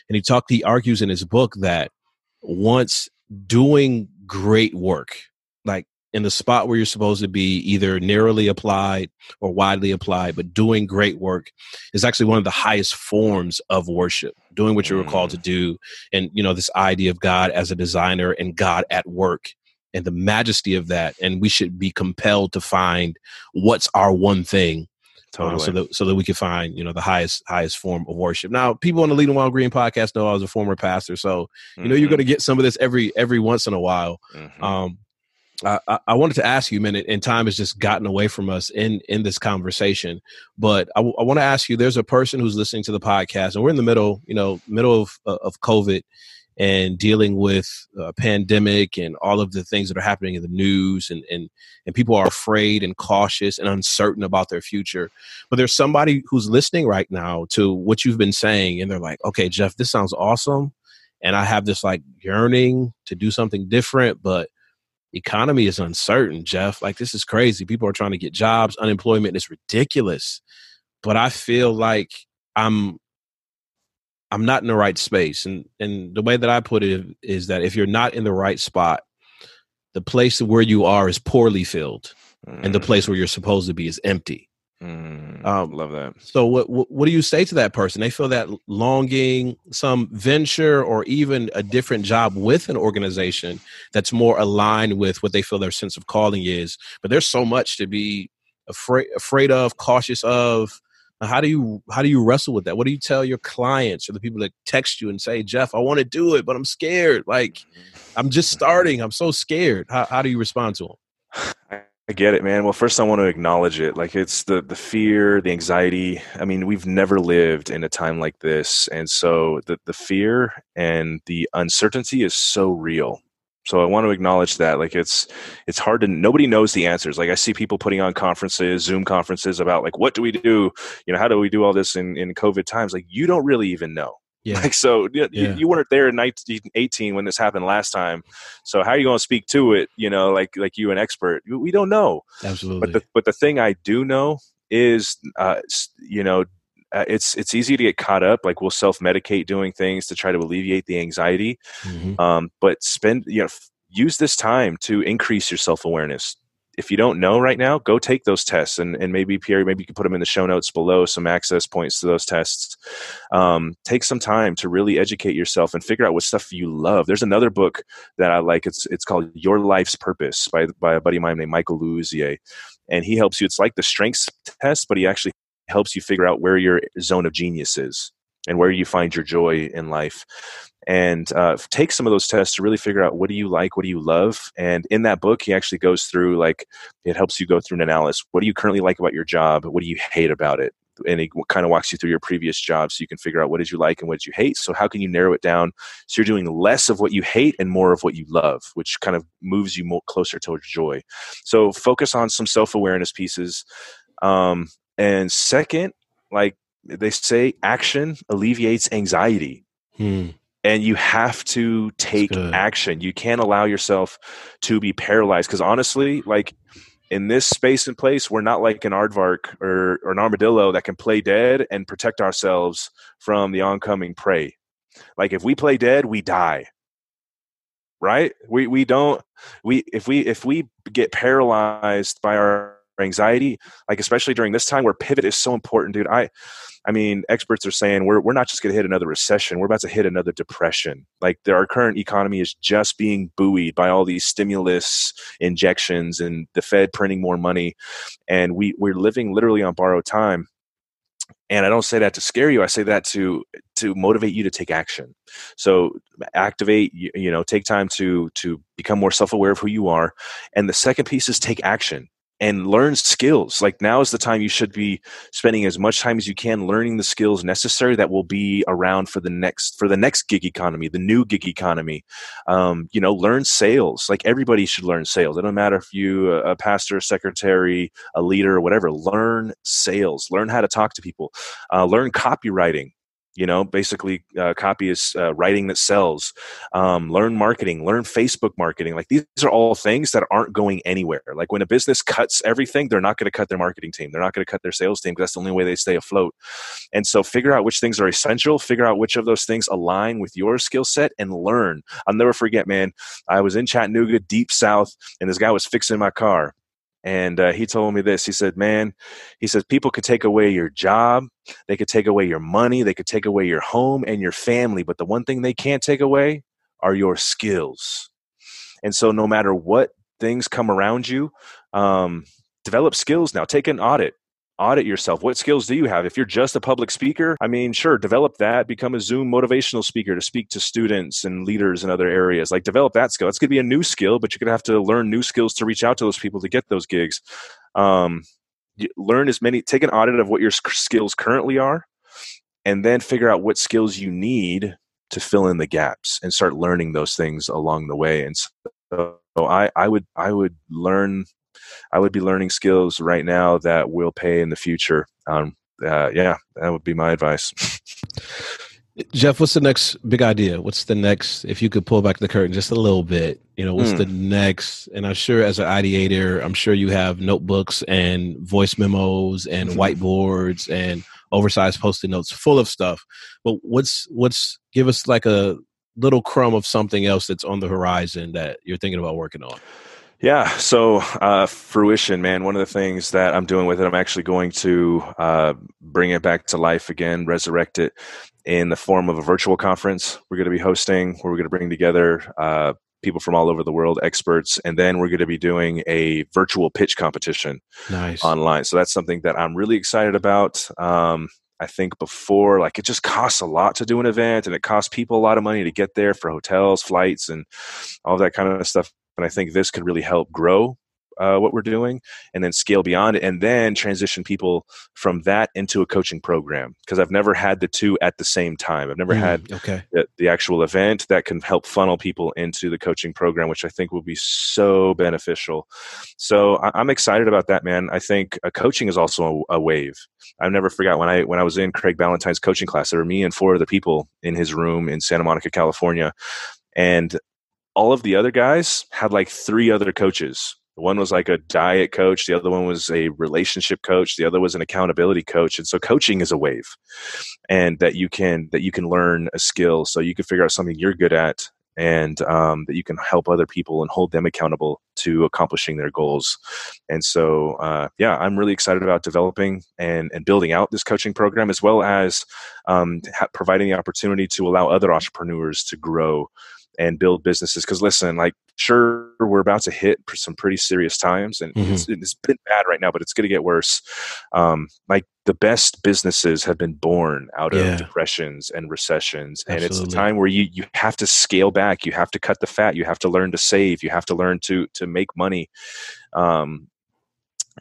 and he talked. He argues in his book that once doing great work, in the spot where you're supposed to be, either narrowly applied or widely applied, but doing great work is actually one of the highest forms of worship. Doing what you were called to mm. do, and you know this idea of God as a designer and God at work, and the majesty of that. And we should be compelled to find what's our one thing Totally. Uh, so that so that we can find you know the highest highest form of worship. Now, people on the Leading While Green podcast know I was a former pastor, so you know mm-hmm. you're going to get some of this every every once in a while. Mm-hmm. Um, I, I, wanted to ask you, man, and time has just gotten away from us in in this conversation. But I, I want to ask you: There's a person who's listening to the podcast, and we're in the middle, you know, middle of uh, of COVID, and dealing with a pandemic and all of the things that are happening in the news and, and and people are afraid and cautious and uncertain about their future but there's somebody who's listening right now to what you've been saying and they're like okay jeff this sounds awesome and i have this like yearning to do something different but economy is uncertain jeff like this is crazy people are trying to get jobs unemployment is ridiculous but i feel like i'm I'm not in the right space. And and the way that I put it is that if you're not in the right spot, the place where you are is poorly filled, mm. and the place where you're supposed to be is empty. Mm, um, love that. So, what, what, what do you say to that person? They feel that longing, some venture, or even a different job with an organization that's more aligned with what they feel their sense of calling is. But there's so much to be afraid afraid of, cautious of, how do you how do you wrestle with that? What do you tell your clients or the people that text you and say, Jeff, I want to do it, but I'm scared. Like mm-hmm. I'm just starting. I'm so scared. How how do you respond to them? (sighs) I get it, man. Well, first I want to acknowledge it. Like it's the the fear, the anxiety. I mean, we've never lived in a time like this, and so the the fear and the uncertainty is so real so i want to acknowledge that like it's it's hard to nobody knows the answers like i see people putting on conferences zoom conferences about like what do we do you know how do we do all this in in covid times like you don't really even know yeah. Like so, you, yeah. you weren't there in 1918 when this happened last time. So how are you going to speak to it? You know, like like you an expert. We don't know. Absolutely. But the but the thing I do know is, uh, you know, uh, it's it's easy to get caught up like we'll self medicate doing things to try to alleviate the anxiety mm-hmm. um, but spend you know f- use this time to increase your self awareness if you don't know right now go take those tests and, and maybe pierre maybe you can put them in the show notes below some access points to those tests. Um, take some time to really educate yourself and figure out what stuff you love. There's another book that i like. It's it's called your life's purpose by, by a buddy of mine named michael Louisier and he helps you it's like the strengths test but he actually helps you figure out where your zone of genius is and where you find your joy in life and uh, take some of those tests to really figure out what do you like what do you love and in that book he actually goes through like it helps you go through an analysis. What do you currently like about your job? What do you hate about it? And he kind of walks you through your previous job so you can figure out what did you like and what did you hate. So how can you narrow it down so you're doing less of what you hate and more of what you love which kind of moves you more closer towards joy. So focus on some self-awareness pieces um, and second, like they say, action alleviates anxiety. Hmm. And you have to take action. You can't allow yourself to be paralyzed. Because honestly, like in this space and place, we're not like an aardvark or, or an armadillo that can play dead and protect ourselves from the oncoming prey. Like if we play dead, we die right we we don't we if we if we get paralyzed by our anxiety, like especially during this time where pivot is so important, dude. I I mean, experts are saying we're, we're not just going to hit another recession, we're about to hit another depression. Like our current economy is just being buoyed by all these stimulus injections and the Fed printing more money. And we, we're living literally on borrowed time. And I don't say that to scare you. I say that to to motivate you to take action. So activate, you, you know, take time to to become more self aware of who you are. And the second piece is take action and learn skills. Like now is the time you should be spending as much time as you can learning the skills necessary that will be around for the next for the next gig economy, the new gig economy. Um, you know, learn sales. Like everybody should learn sales. It doesn't matter if you a pastor, secretary, a leader, whatever. Learn sales. Learn how to talk to people. Uh, learn copywriting you know basically uh, copy is uh, writing that sells um, learn marketing learn facebook marketing like these are all things that aren't going anywhere. Like when a business cuts everything they're not going to cut their marketing team they're not going to cut their sales team because that's the only way they stay afloat. And so figure out which things are essential figure out which of those things align with your skill set and learn. I'll never forget man i was in chattanooga deep south and this guy was fixing my car and uh, he told me this. He said, "Man, he says people could take away your job, they could take away your money, they could take away your home and your family, but the one thing they can't take away are your skills." And so, no matter what things come around you, um, develop skills now. Take an audit audit yourself. What skills do you have? If you're just a public speaker, I mean, sure, develop that. Become a Zoom motivational speaker to speak to students and leaders in other areas. Like, develop that skill. It's going to be a new skill, but you're going to have to learn new skills to reach out to those people to get those gigs. Um, learn as many, take an audit of what your skills currently are, and then figure out what skills you need to fill in the gaps and start learning those things along the way. And so I, I would, I would learn I would be learning skills right now that will pay in the future. Um, uh, yeah, that would be my advice. Jeff, what's the next big idea? What's the next, if you could pull back the curtain just a little bit, you know, what's mm. the next? And I'm sure as an ideator, I'm sure you have notebooks and voice memos and mm-hmm. whiteboards and oversized post-it notes full of stuff. But what's, what's, give us like a little crumb of something else that's on the horizon that you're thinking about working on. Yeah, so uh, fruition, man. One of the things that I'm doing with it, I'm actually going to uh, bring it back to life again, resurrect it in the form of a virtual conference. We're going to be hosting, where we're going to bring together uh, people from all over the world, experts, and then we're going to be doing a virtual pitch competition nice. online. So that's something that I'm really excited about. Um, I think before, like it just costs a lot to do an event and it costs people a lot of money to get there for hotels, flights, and all that kind of stuff. And I think this could really help grow uh, what we're doing and then scale beyond it and then transition people from that into a coaching program. Because i've never had the two at the same time. I've never mm, had okay. the, the, actual event that can help funnel people into the coaching program which i think will be so beneficial. So I, am excited about that man. I think uh, coaching is also a, a wave. I never forgot when i when i was in craig ballantyne's coaching class there were me and four other people in his room in santa monica california and all of the other guys had like three other coaches. One was like a diet coach, the other one was a relationship coach, the other was an accountability coach. And so coaching is a wave and that you can that you can learn a skill so you can figure out something you're good at and um, that you can help other people and hold them accountable to accomplishing their goals. And so, uh, yeah, I'm really excited about developing and, and building out this coaching program as well as um, ha- providing the opportunity to allow other entrepreneurs to grow and build businesses. Because listen, like sure we're about to hit some pretty serious times, and mm-hmm. it's, it's been bad right now, but it's going to get worse. Um, like the best businesses have been born out of depressions and recessions, Absolutely. and it's the time where you you have to scale back, you have to cut the fat, you have to learn to save, you have to learn to to make money. Um,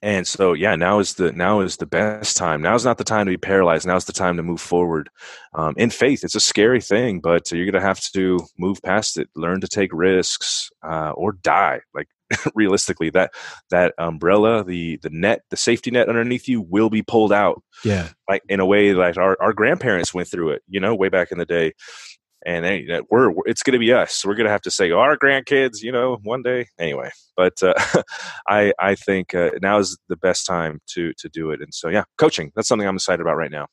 and so yeah now is the now is the best time. Now is not the time to be paralyzed. Now is the time to move forward um, in faith. It's a scary thing but you're gonna have to move past it. Learn to take risks uh, or die. Like (laughs) realistically that that umbrella the the net the safety net underneath you will be pulled out. Yeah. Like in a way like our, our grandparents went through it you know way back in the day and they, we're it's going to be us. We're going to have to say our grandkids, you know, one day anyway. But uh, (laughs) I I think uh, now is the best time to to do it. And so yeah, coaching that's something I'm excited about right now.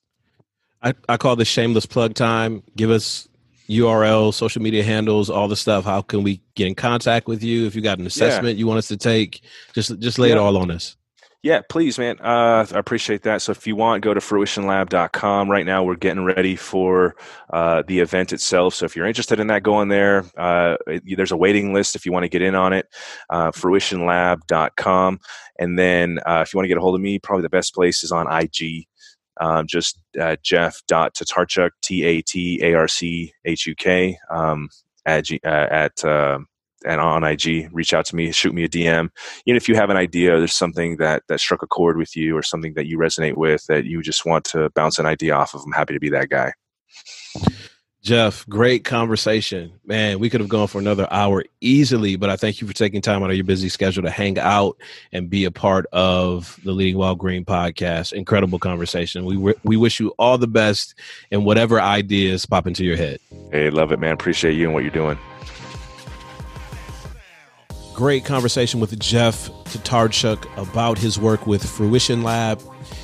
I, I call this shameless plug time. Give us URL, social media handles, all the stuff. How can we get in contact with you? If you got an assessment yeah. you want us to take, just just lay yeah. it all on us. Yeah, please, man. Uh, I appreciate that. So if you want, go to fruitionlab.com. Right now, we're getting ready for uh, the event itself. So if you're interested in that, go on there. Uh, there's a waiting list if you want to get in on it. Uh, fruitionlab.com. And then uh, if you want to get a hold of me, probably the best place is on IG. Um, just uh, Jeff.Tatarchuk, T A T A R C H U K, um, at, uh, at and on IG, reach out to me, shoot me a DM. Even if you have an idea, there's something that that struck a chord with you, or something that you resonate with that you just want to bounce an idea off of. I'm happy to be that guy. Jeff, great conversation. Man, we could have gone for another hour easily, but I thank you for taking time out of your busy schedule to hang out and be a part of the Leading While Green podcast. Incredible conversation. We we wish you all the best and whatever ideas pop into your head. Hey, love it, man. Appreciate you and what you're doing great conversation with Jeff Tatarchuk about his work with Fruition Lab,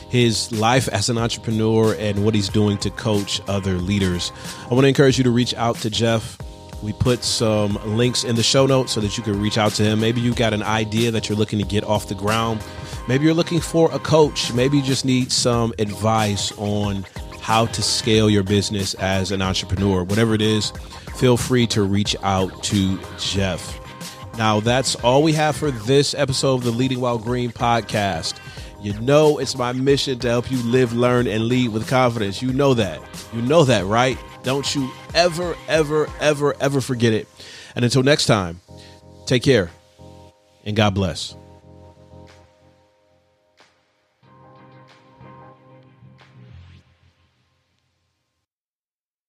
his life as an entrepreneur, and what he's doing to coach other leaders. I want to encourage you to reach out to Jeff. We put some links in the show notes so that you can reach out to him. Maybe you got an idea that you're looking to get off the ground. Maybe you're looking for a coach. Maybe you just need some advice on how to scale your business as an entrepreneur. Whatever it is, feel free to reach out to Jeff. Now, that's all we have for this episode of the Leading While Green podcast. You know, it's my mission to help you live, learn, and lead with confidence. You know that. You know that, right? Don't you ever, ever, ever, ever forget it. And until next time, take care and God bless.